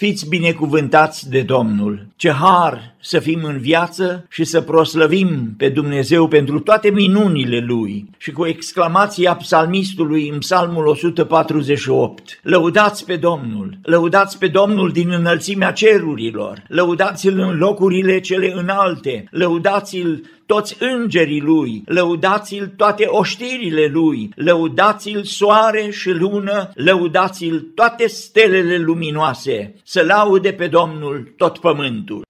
fiți binecuvântați de Domnul. Ce har să fim în viață și să proslăvim pe Dumnezeu pentru toate minunile Lui. Și cu exclamația psalmistului în psalmul 148, lăudați pe Domnul, lăudați pe Domnul din înălțimea cerurilor, lăudați-L în locurile cele înalte, lăudați-L toți îngerii lui, lăudați-l toate oștirile lui, lăudați-l soare și lună, lăudați-l toate stelele luminoase, să laude pe Domnul tot pământul.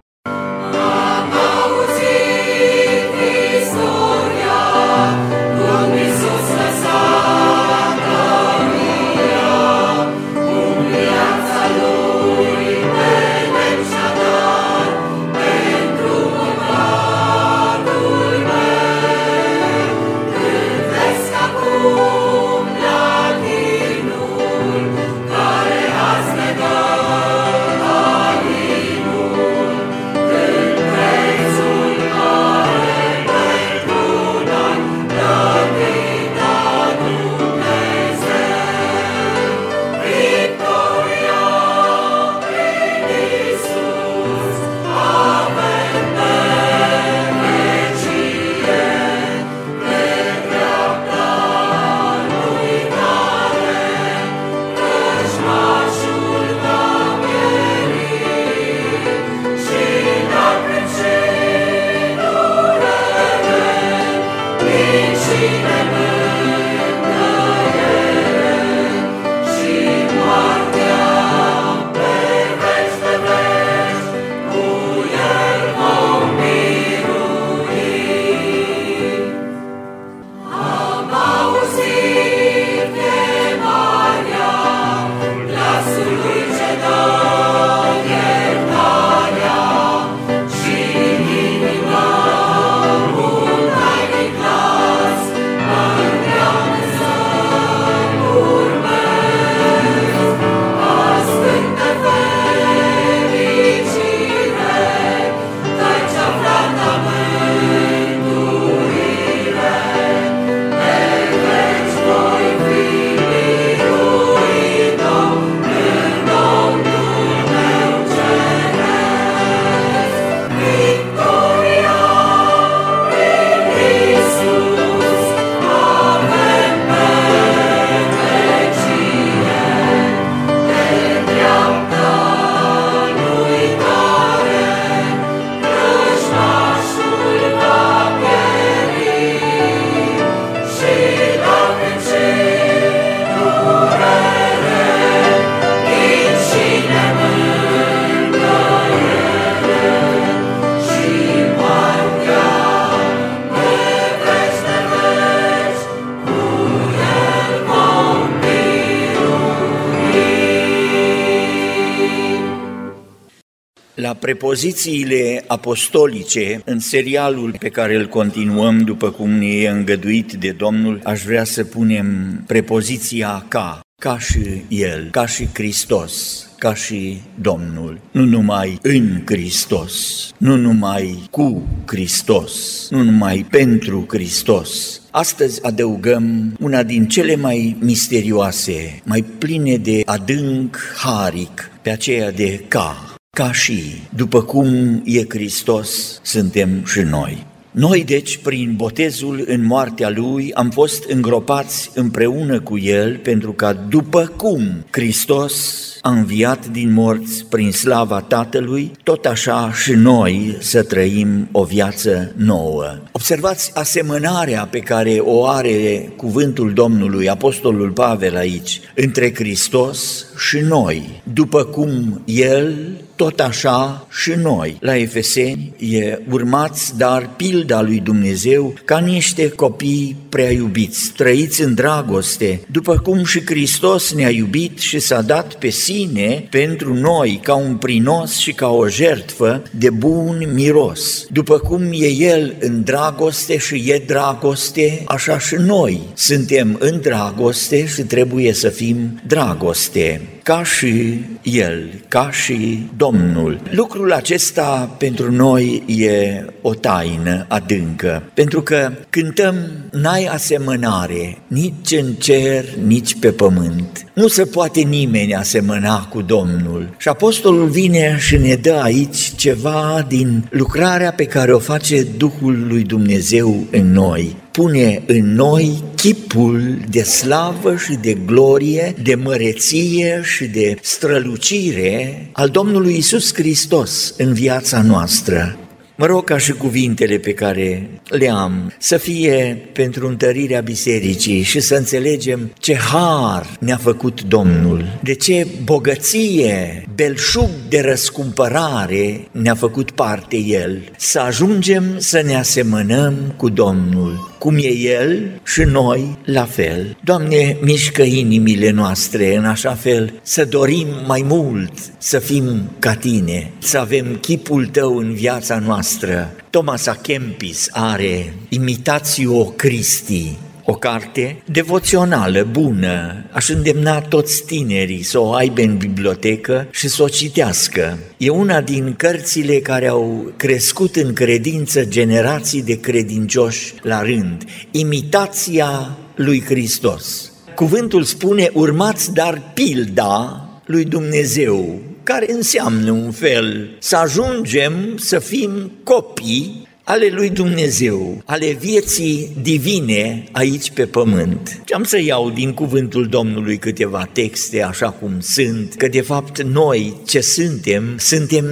Prepozițiile apostolice, în serialul pe care îl continuăm după cum ne e îngăduit de Domnul, aș vrea să punem prepoziția ca, ca și El, ca și Hristos, ca și Domnul, nu numai în Hristos, nu numai cu Hristos, nu numai pentru Hristos. Astăzi adăugăm una din cele mai misterioase, mai pline de adânc haric, pe aceea de ca, ca și, după cum e Hristos, suntem și noi. Noi, deci, prin botezul în moartea Lui, am fost îngropați împreună cu El pentru ca, după cum Hristos a înviat din morți prin slava Tatălui, tot așa și noi să trăim o viață nouă. Observați asemănarea pe care o are cuvântul Domnului, Apostolul Pavel aici, între Hristos și noi, după cum El tot așa și noi. La Efeseni e urmați, dar pilda lui Dumnezeu ca niște copii prea iubiți, trăiți în dragoste, după cum și Hristos ne-a iubit și s-a dat pe sine pentru noi ca un prinos și ca o jertfă de bun miros. După cum e El în dragoste și e dragoste, așa și noi suntem în dragoste și trebuie să fim dragoste ca și El, ca și Domnul. Lucrul acesta pentru noi e o taină adâncă, pentru că cântăm N-ai asemănare nici în cer, nici pe pământ. Nu se poate nimeni asemăna cu Domnul. Și apostolul vine și ne dă aici ceva din lucrarea pe care o face Duhul lui Dumnezeu în noi pune în noi chipul de slavă și de glorie, de măreție și de strălucire al Domnului Isus Hristos în viața noastră. Mă rog ca și cuvintele pe care le am să fie pentru întărirea bisericii și să înțelegem ce har ne-a făcut Domnul, de ce bogăție, belșug de răscumpărare ne-a făcut parte El, să ajungem să ne asemănăm cu Domnul cum e El și noi la fel. Doamne, mișcă inimile noastre în așa fel să dorim mai mult să fim ca Tine, să avem chipul Tău în viața noastră. Thomas A. Kempis are Imitatio Christi, o carte devoțională, bună. Aș îndemna toți tinerii să o aibă în bibliotecă și să o citească. E una din cărțile care au crescut în credință generații de credincioși la rând. Imitația lui Hristos. Cuvântul spune, urmați dar pilda lui Dumnezeu, care înseamnă un fel să ajungem să fim copii ale lui Dumnezeu, ale vieții divine aici pe pământ. Și am să iau din cuvântul Domnului câteva texte așa cum sunt, că de fapt noi ce suntem, suntem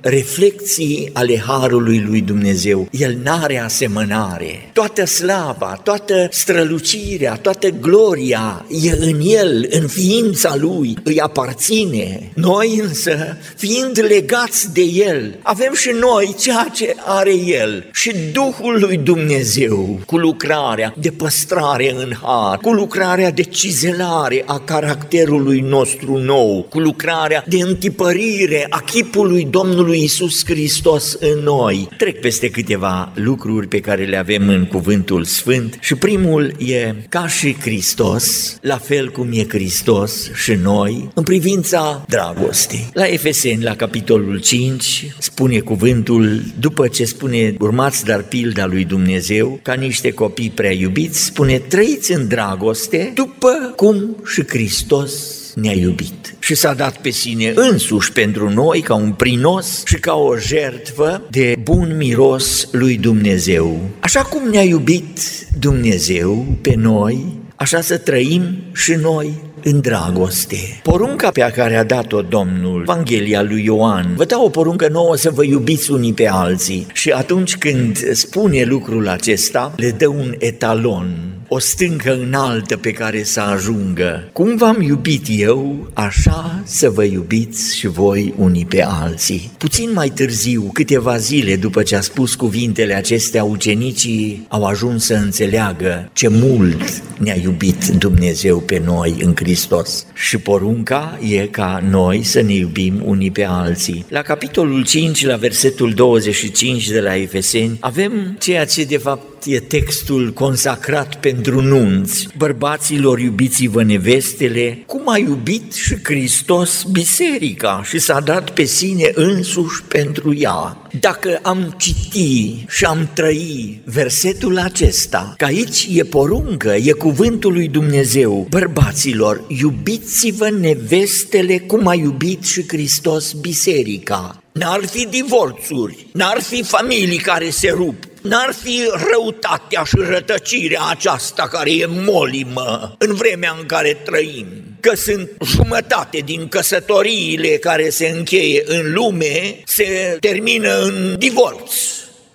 reflexii ale Harului lui Dumnezeu. El n-are asemănare. Toată slava, toată strălucirea, toată gloria e în El, în ființa Lui, îi aparține. Noi însă, fiind legați de El, avem și noi ceea ce are El și Duhul lui Dumnezeu cu lucrarea de păstrare în har, cu lucrarea de cizelare a caracterului nostru nou, cu lucrarea de întipărire a chipului Domnului Isus Hristos în noi. Trec peste câteva lucruri pe care le avem în cuvântul Sfânt și primul e ca și Hristos, la fel cum e Hristos și noi, în privința dragostei. La Efeseni, la capitolul 5, spune cuvântul, după ce spune urmați dar pilda lui Dumnezeu ca niște copii prea iubiți, spune trăiți în dragoste după cum și Hristos ne-a iubit și s-a dat pe sine însuși pentru noi ca un prinos și ca o jertvă de bun miros lui Dumnezeu. Așa cum ne-a iubit Dumnezeu pe noi, așa să trăim și noi în dragoste. Porunca pe care a dat-o Domnul, Evanghelia lui Ioan, vă dau o poruncă nouă să vă iubiți unii pe alții. Și atunci când spune lucrul acesta, le dă un etalon o stâncă înaltă pe care să ajungă. Cum v-am iubit eu, așa să vă iubiți și voi unii pe alții. Puțin mai târziu, câteva zile după ce a spus cuvintele acestea, ucenicii au ajuns să înțeleagă ce mult ne-a iubit Dumnezeu pe noi în Hristos. Și porunca e ca noi să ne iubim unii pe alții. La capitolul 5, la versetul 25 de la Efeseni, avem ceea ce de fapt e textul consacrat pentru nunți. Bărbaților, iubiți-vă nevestele, cum a iubit și Hristos biserica și s-a dat pe sine însuși pentru ea. Dacă am citi și am trăi versetul acesta, că aici e poruncă, e cuvântul lui Dumnezeu, bărbaților, iubiți-vă nevestele cum a iubit și Hristos biserica. N-ar fi divorțuri, n-ar fi familii care se rup, N-ar fi răutatea și rătăcirea aceasta care e molimă în vremea în care trăim, că sunt jumătate din căsătoriile care se încheie în lume, se termină în divorț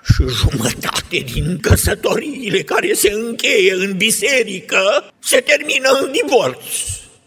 și jumătate din căsătoriile care se încheie în biserică se termină în divorț.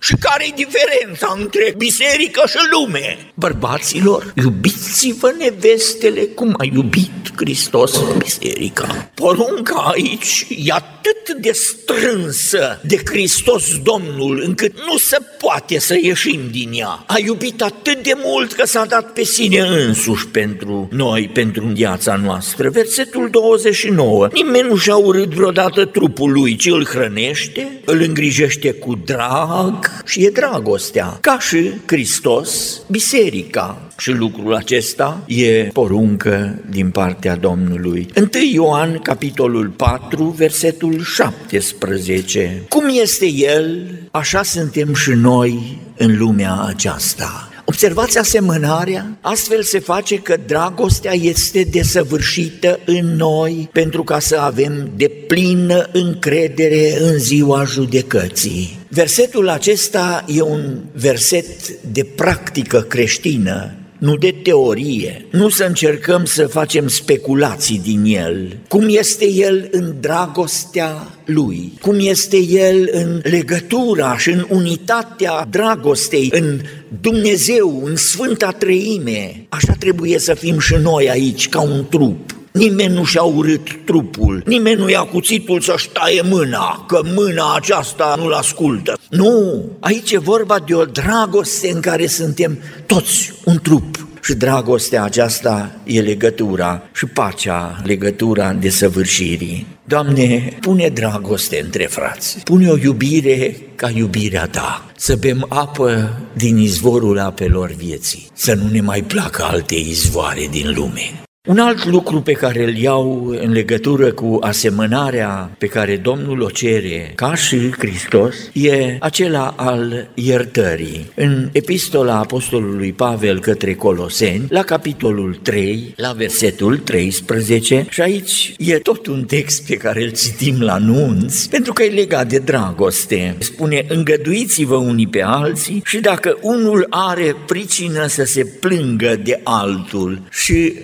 Și care e diferența între biserică și lume? Bărbaților, iubiți-vă nevestele cum a iubit Hristos biserica. Porunca aici e atât atât de strânsă de Hristos Domnul, încât nu se poate să ieșim din ea. A iubit atât de mult că s-a dat pe sine însuși pentru noi, pentru viața noastră. Versetul 29. Nimeni nu și-a urât vreodată trupul lui, ci îl hrănește, îl îngrijește cu drag și e dragostea. Ca și Hristos, biserica. Și lucrul acesta e poruncă din partea Domnului. 1 Ioan, capitolul 4, versetul 17. Cum este El, așa suntem și noi în lumea aceasta. Observați asemănarea? Astfel se face că dragostea este desăvârșită în noi pentru ca să avem de plină încredere în ziua judecății. Versetul acesta e un verset de practică creștină nu de teorie, nu să încercăm să facem speculații din el. Cum este el în dragostea lui, cum este el în legătura și în unitatea dragostei, în Dumnezeu, în Sfânta Treime. Așa trebuie să fim și noi aici, ca un trup. Nimeni nu și-a urât trupul, nimeni nu ia cuțitul să-și taie mâna, că mâna aceasta nu-l ascultă. Nu, aici e vorba de o dragoste în care suntem toți un trup. Și dragostea aceasta e legătura și pacea, legătura de săvârșirii. Doamne, pune dragoste între frați, pune o iubire ca iubirea Ta, să bem apă din izvorul apelor vieții, să nu ne mai placă alte izvoare din lume. Un alt lucru pe care îl iau în legătură cu asemănarea pe care Domnul o cere ca și Hristos e acela al iertării. În epistola Apostolului Pavel către Coloseni, la capitolul 3, la versetul 13, și aici e tot un text pe care îl citim la nunți, pentru că e legat de dragoste. Spune, îngăduiți-vă unii pe alții și dacă unul are pricină să se plângă de altul și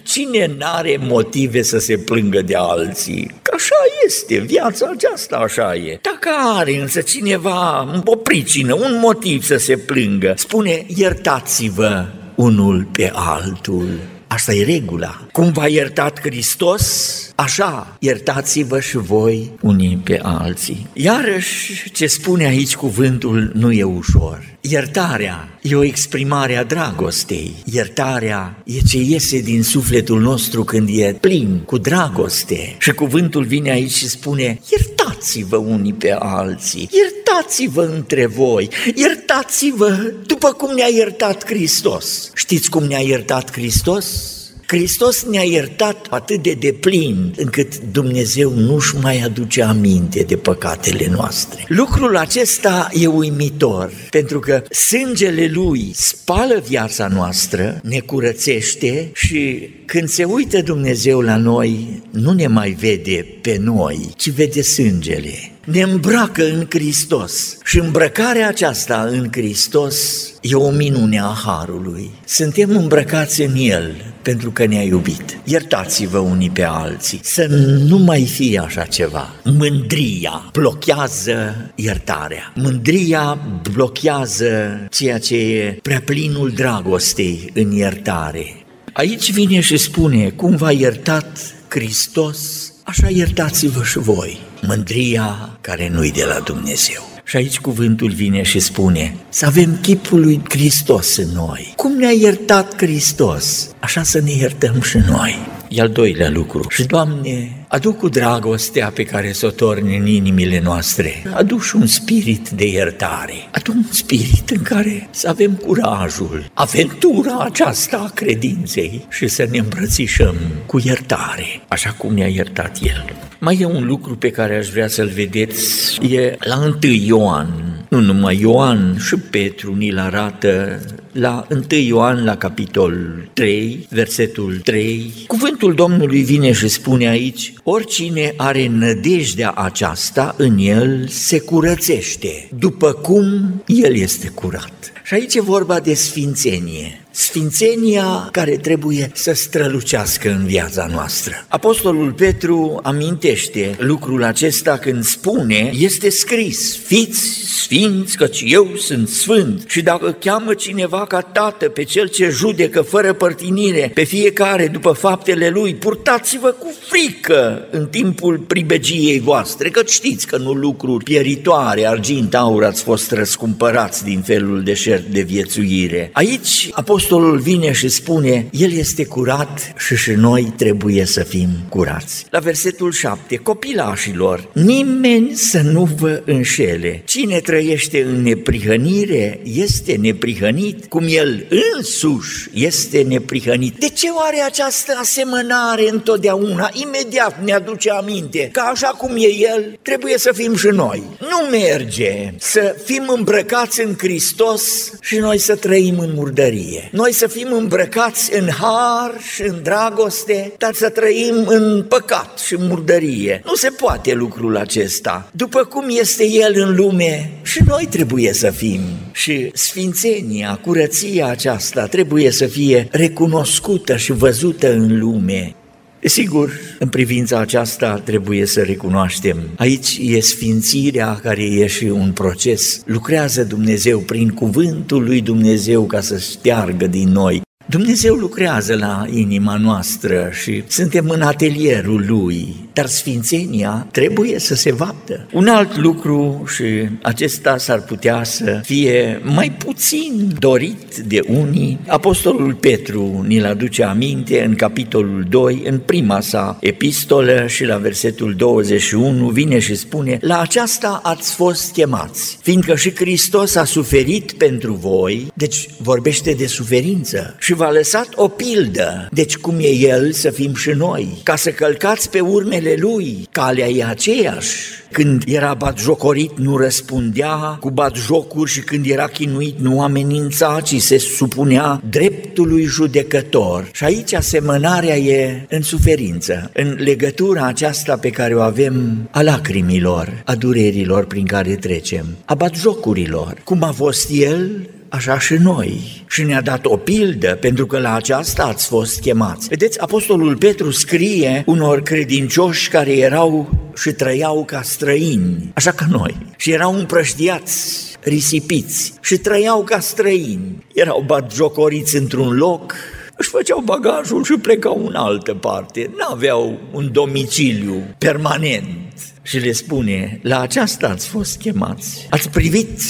cine n-are motive să se plângă de alții. Că așa este, viața aceasta așa e. Dacă are însă cineva o pricină, un motiv să se plângă, spune iertați-vă unul pe altul. Asta e regula. Cum v-a iertat Hristos, așa iertați-vă și voi unii pe alții. Iarăși, ce spune aici cuvântul nu e ușor. Iertarea e o exprimare a dragostei. Iertarea e ce iese din sufletul nostru când e plin cu dragoste. Și cuvântul vine aici și spune, iertați-vă unii pe alții, iertați-vă între voi, iertați-vă după cum ne-a iertat Hristos. Știți cum ne-a iertat Hristos? Hristos ne-a iertat atât de deplin încât Dumnezeu nu-și mai aduce aminte de păcatele noastre. Lucrul acesta e uimitor, pentru că sângele Lui spală viața noastră, ne curățește și când se uită Dumnezeu la noi, nu ne mai vede pe noi, ci vede sângele ne îmbracă în Hristos. Și îmbrăcarea aceasta în Hristos e o minune a Harului. Suntem îmbrăcați în El pentru că ne-a iubit. Iertați-vă unii pe alții, să nu mai fie așa ceva. Mândria blochează iertarea. Mândria blochează ceea ce e prea plinul dragostei în iertare. Aici vine și spune cum v-a iertat Hristos, așa iertați-vă și voi. Mândria care nu-i de la Dumnezeu. Și aici cuvântul vine și spune să avem chipul lui Hristos în noi. Cum ne-a iertat Hristos, așa să ne iertăm și noi. E al doilea lucru. Și, Doamne, aduc cu dragostea pe care să o torni în inimile noastre. Aduci un spirit de iertare. Aduc un spirit în care să avem curajul, aventura aceasta a credinței și să ne îmbrățișăm cu iertare, așa cum ne-a iertat El. Mai e un lucru pe care aș vrea să-l vedeți, e la 1 Ioan, nu numai Ioan și Petru ni-l arată la 1 Ioan, la capitol 3, versetul 3. Cuvântul Domnului vine și spune aici, oricine are nădejdea aceasta în el se curățește, după cum el este curat. Și aici e vorba de sfințenie. Sfințenia care trebuie să strălucească în viața noastră. Apostolul Petru amintește lucrul acesta când spune, este scris, fiți sfinți căci eu sunt sfânt și dacă cheamă cineva ca tată pe cel ce judecă fără părtinire pe fiecare după faptele lui, purtați-vă cu frică în timpul pribegiei voastre, că știți că nu lucruri pieritoare, argint, aur ați fost răscumpărați din felul deșert de viețuire. Aici apostolul vine și spune, el este curat și și noi trebuie să fim curați. La versetul 7, copilașilor, nimeni să nu vă înșele. Cine trăiește în neprihănire este neprihănit, cum el însuși este neprihănit. De ce oare această asemănare întotdeauna, imediat ne aduce aminte că așa cum e el, trebuie să fim și noi. Nu merge să fim îmbrăcați în Hristos și noi să trăim în murdărie. Noi să fim îmbrăcați în har și în dragoste, dar să trăim în păcat și în murdărie. Nu se poate lucrul acesta. După cum este El în lume, și noi trebuie să fim. Și sfințenia, curăția aceasta trebuie să fie recunoscută și văzută în lume. Sigur, în privința aceasta trebuie să recunoaștem. Aici e sfințirea care e și un proces. Lucrează Dumnezeu prin cuvântul lui Dumnezeu ca să șteargă din noi Dumnezeu lucrează la inima noastră și suntem în atelierul Lui, dar sfințenia trebuie să se vaptă. Un alt lucru și acesta s-ar putea să fie mai puțin dorit de unii. Apostolul Petru ni-l aduce aminte în capitolul 2, în prima sa epistolă și la versetul 21 vine și spune La aceasta ați fost chemați, fiindcă și Hristos a suferit pentru voi, deci vorbește de suferință și v-a lăsat o pildă, deci cum e El să fim și noi, ca să călcați pe urmele Lui, calea e aceeași. Când era batjocorit nu răspundea cu batjocuri și când era chinuit nu amenința, ci se supunea dreptului judecător. Și aici asemănarea e în suferință, în legătura aceasta pe care o avem a lacrimilor, a durerilor prin care trecem, a batjocurilor. Cum a fost el așa și noi. Și ne-a dat o pildă, pentru că la aceasta ați fost chemați. Vedeți, Apostolul Petru scrie unor credincioși care erau și trăiau ca străini, așa ca noi, și erau împrăștiați risipiți și trăiau ca străini. Erau batjocoriți într-un loc, își făceau bagajul și plecau în altă parte. N-aveau un domiciliu permanent și le spune, la aceasta ați fost chemați. Ați privit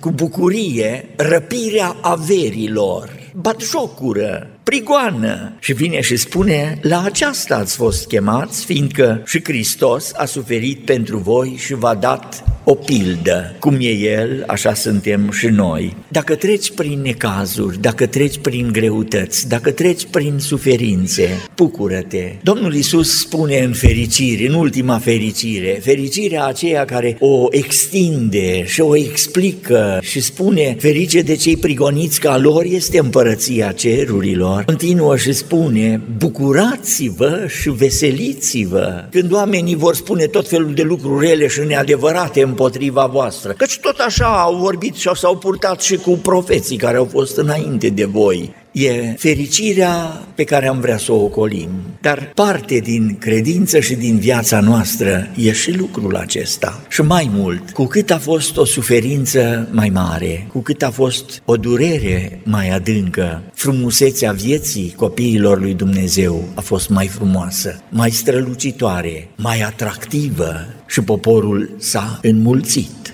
cu bucurie răpirea averilor, batjocură, prigoană. Și vine și spune, la aceasta ați fost chemați, fiindcă și Hristos a suferit pentru voi și v-a dat o pildă. Cum e El, așa suntem și noi. Dacă treci prin necazuri, dacă treci prin greutăți, dacă treci prin suferințe, bucură-te. Domnul Isus spune în fericire, în ultima fericire, fericirea aceea care o extinde și o explică și spune, ferice de cei prigoniți ca lor este împărăția cerurilor. Continuă și spune, bucurați-vă și veseliți-vă. Când oamenii vor spune tot felul de lucruri rele și neadevărate împotriva voastră. Căci tot așa au vorbit și s-au purtat și cu profeții care au fost înainte de voi. E fericirea pe care am vrea să o ocolim. Dar parte din credință și din viața noastră e și lucrul acesta. Și mai mult, cu cât a fost o suferință mai mare, cu cât a fost o durere mai adâncă, frumusețea vieții copiilor lui Dumnezeu a fost mai frumoasă, mai strălucitoare, mai atractivă și poporul s-a înmulțit.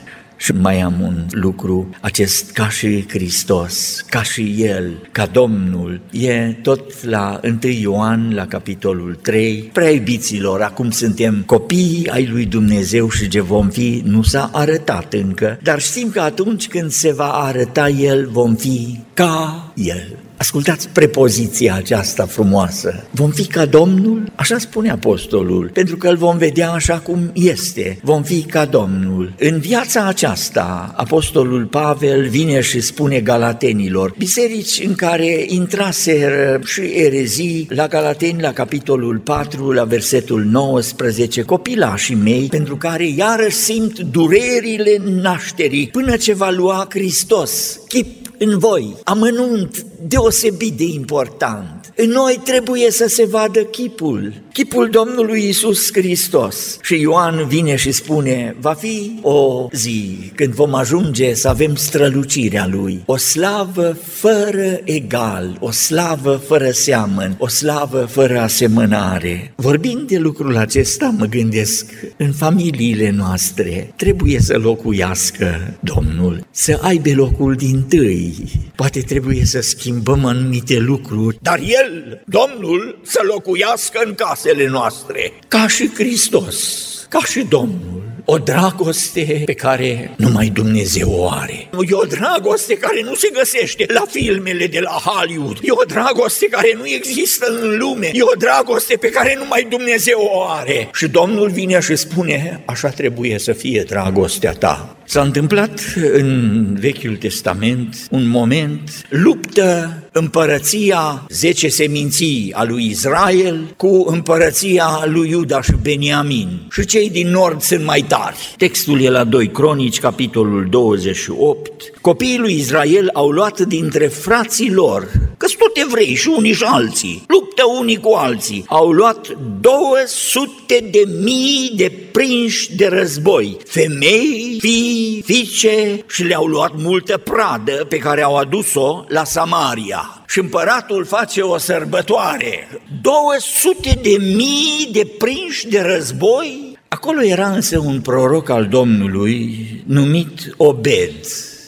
Și mai am un lucru, acest ca și Hristos, ca și El, ca Domnul, e tot la 1 Ioan, la capitolul 3. Prea iubiților, acum suntem copii ai lui Dumnezeu și ce vom fi nu s-a arătat încă, dar știm că atunci când se va arăta El, vom fi ca El. Ascultați prepoziția aceasta frumoasă. Vom fi ca Domnul? Așa spune apostolul, pentru că îl vom vedea așa cum este. Vom fi ca Domnul. În viața aceasta, apostolul Pavel vine și spune galatenilor, biserici în care intraseră și erezii, la Galateni, la capitolul 4, la versetul 19, copilașii mei, pentru care iarăși simt durerile nașterii, până ce va lua Hristos, chip în voi, amănunt deosebit de important. În noi trebuie să se vadă chipul, chipul Domnului Isus Hristos. Și Ioan vine și spune, va fi o zi când vom ajunge să avem strălucirea Lui, o slavă fără egal, o slavă fără seamăn, o slavă fără asemănare. Vorbind de lucrul acesta, mă gândesc, în familiile noastre trebuie să locuiască Domnul, să aibă locul din tâi. Poate trebuie să schimbăm anumite lucruri, dar El, Domnul, să locuiască în casele noastre, ca și Hristos, ca și Domnul o dragoste pe care numai Dumnezeu o are. E o dragoste care nu se găsește la filmele de la Hollywood. E o dragoste care nu există în lume. E o dragoste pe care numai Dumnezeu o are. Și Domnul vine și spune, așa trebuie să fie dragostea ta. S-a întâmplat în Vechiul Testament un moment, luptă împărăția zece seminții a lui Israel cu împărăția lui Iuda și Beniamin. Și cei din nord sunt mai tari. Textul e la 2 Cronici, capitolul 28. Copiii lui Israel au luat dintre frații lor, că sunt tot evrei și unii și alții, luptă unii cu alții, au luat 200 de mii de prinși de război, femei, fii, fiice și le-au luat multă pradă pe care au adus-o la Samaria. Și împăratul face o sărbătoare, 200 de mii de prinși de război Acolo era însă un proroc al Domnului numit Obed.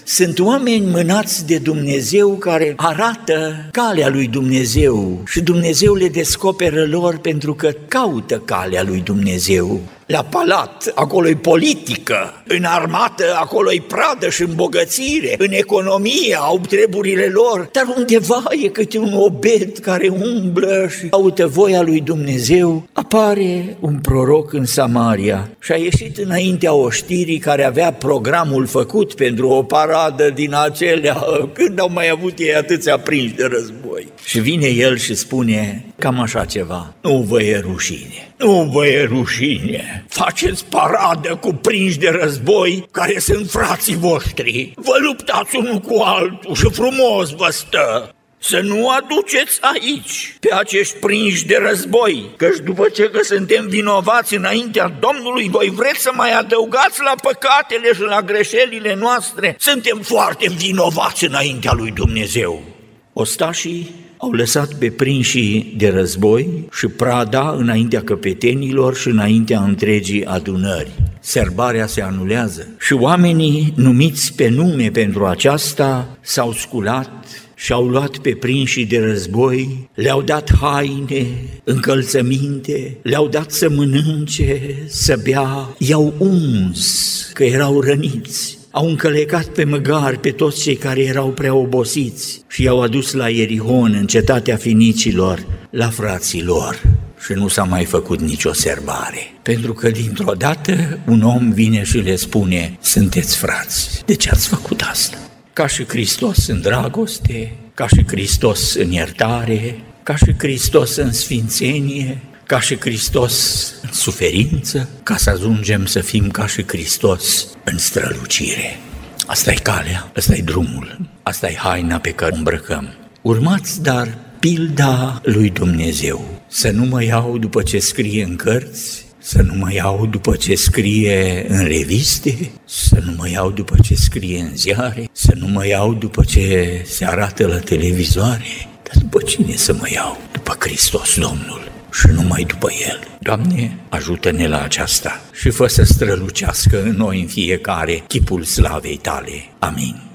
Sunt oameni mânați de Dumnezeu care arată calea lui Dumnezeu și Dumnezeu le descoperă lor pentru că caută calea lui Dumnezeu la palat, acolo e politică, în armată, acolo e pradă și îmbogățire, în economie au treburile lor, dar undeva e câte un obed care umblă și caută voia lui Dumnezeu. Apare un proroc în Samaria și a ieșit înaintea oștirii care avea programul făcut pentru o paradă din acelea, când au mai avut ei atâția prinși de război. Și vine el și spune cam așa ceva, nu vă e rușine. Nu vă e rușine. Faceți paradă cu prinși de război care sunt frații voștri. Vă luptați unul cu altul și frumos vă stă. Să nu aduceți aici pe acești prinși de război, căci după ce că suntem vinovați înaintea Domnului, voi vreți să mai adăugați la păcatele și la greșelile noastre? Suntem foarte vinovați înaintea lui Dumnezeu. Ostașii au lăsat pe prinșii de război și prada înaintea căpetenilor și înaintea întregii adunări. Serbarea se anulează și oamenii numiți pe nume pentru aceasta s-au sculat și au luat pe prinșii de război, le-au dat haine, încălțăminte, le-au dat să mănânce, să bea, i-au uns că erau răniți au încălecat pe măgar pe toți cei care erau prea obosiți și i-au adus la Ierihon, în cetatea finicilor, la frații lor. Și nu s-a mai făcut nicio serbare. Pentru că dintr-o dată un om vine și le spune, sunteți frați, de ce ați făcut asta? Ca și Hristos în dragoste, ca și Hristos în iertare, ca și Hristos în sfințenie, ca și Hristos în suferință, ca să ajungem să fim ca și Hristos în strălucire. Asta e calea, asta e drumul, asta e haina pe care o îmbrăcăm. Urmați, dar, pilda lui Dumnezeu. Să nu mă iau după ce scrie în cărți, să nu mă iau după ce scrie în reviste, să nu mă iau după ce scrie în ziare, să nu mă iau după ce se arată la televizoare, dar după cine să mă iau? După Hristos Domnul și numai după El. Doamne, ajută-ne la aceasta și fă să strălucească în noi în fiecare chipul slavei Tale. Amin.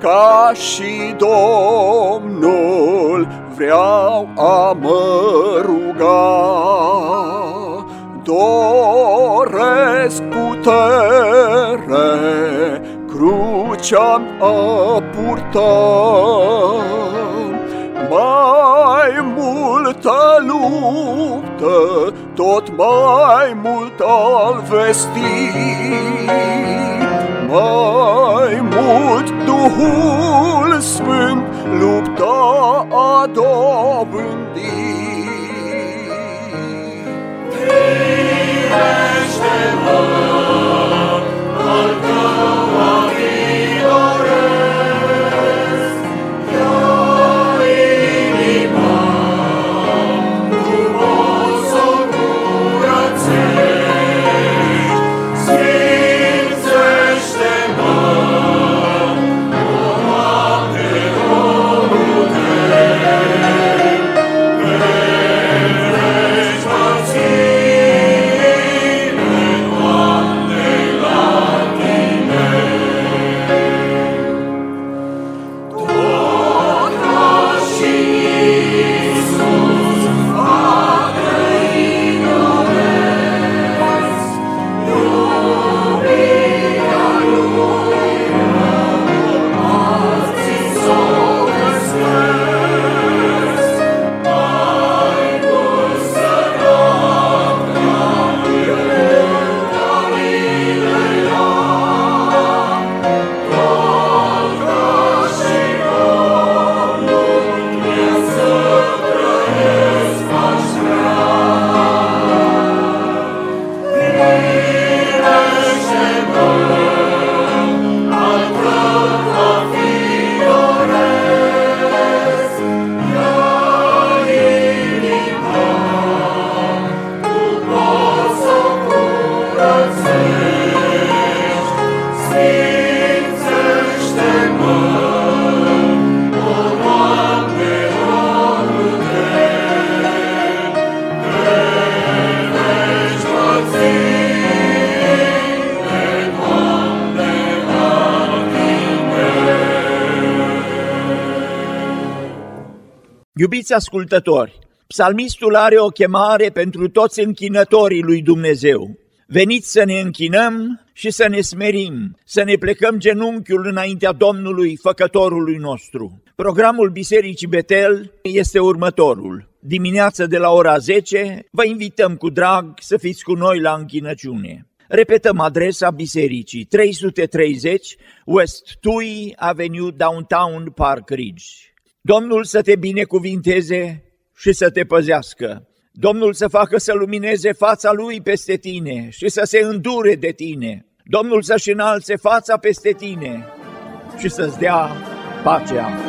Ca și Domnul vreau a mă ruga. Doresc putere, crucea a purta. Mai multă luptă, tot mai mult al vesti mai mult Duhul Sfânt lupta a dobândi. Primește-mă Iubiți ascultători, psalmistul are o chemare pentru toți închinătorii lui Dumnezeu. Veniți să ne închinăm și să ne smerim, să ne plecăm genunchiul înaintea Domnului, făcătorului nostru. Programul Bisericii Betel este următorul. Dimineața de la ora 10 vă invităm cu drag să fiți cu noi la închinăciune. Repetăm adresa bisericii 330 West Tui Avenue Downtown Park Ridge. Domnul să te binecuvinteze și să te păzească. Domnul să facă să lumineze fața Lui peste tine și să se îndure de tine. Domnul să-și înalțe fața peste tine și să-ți dea pacea.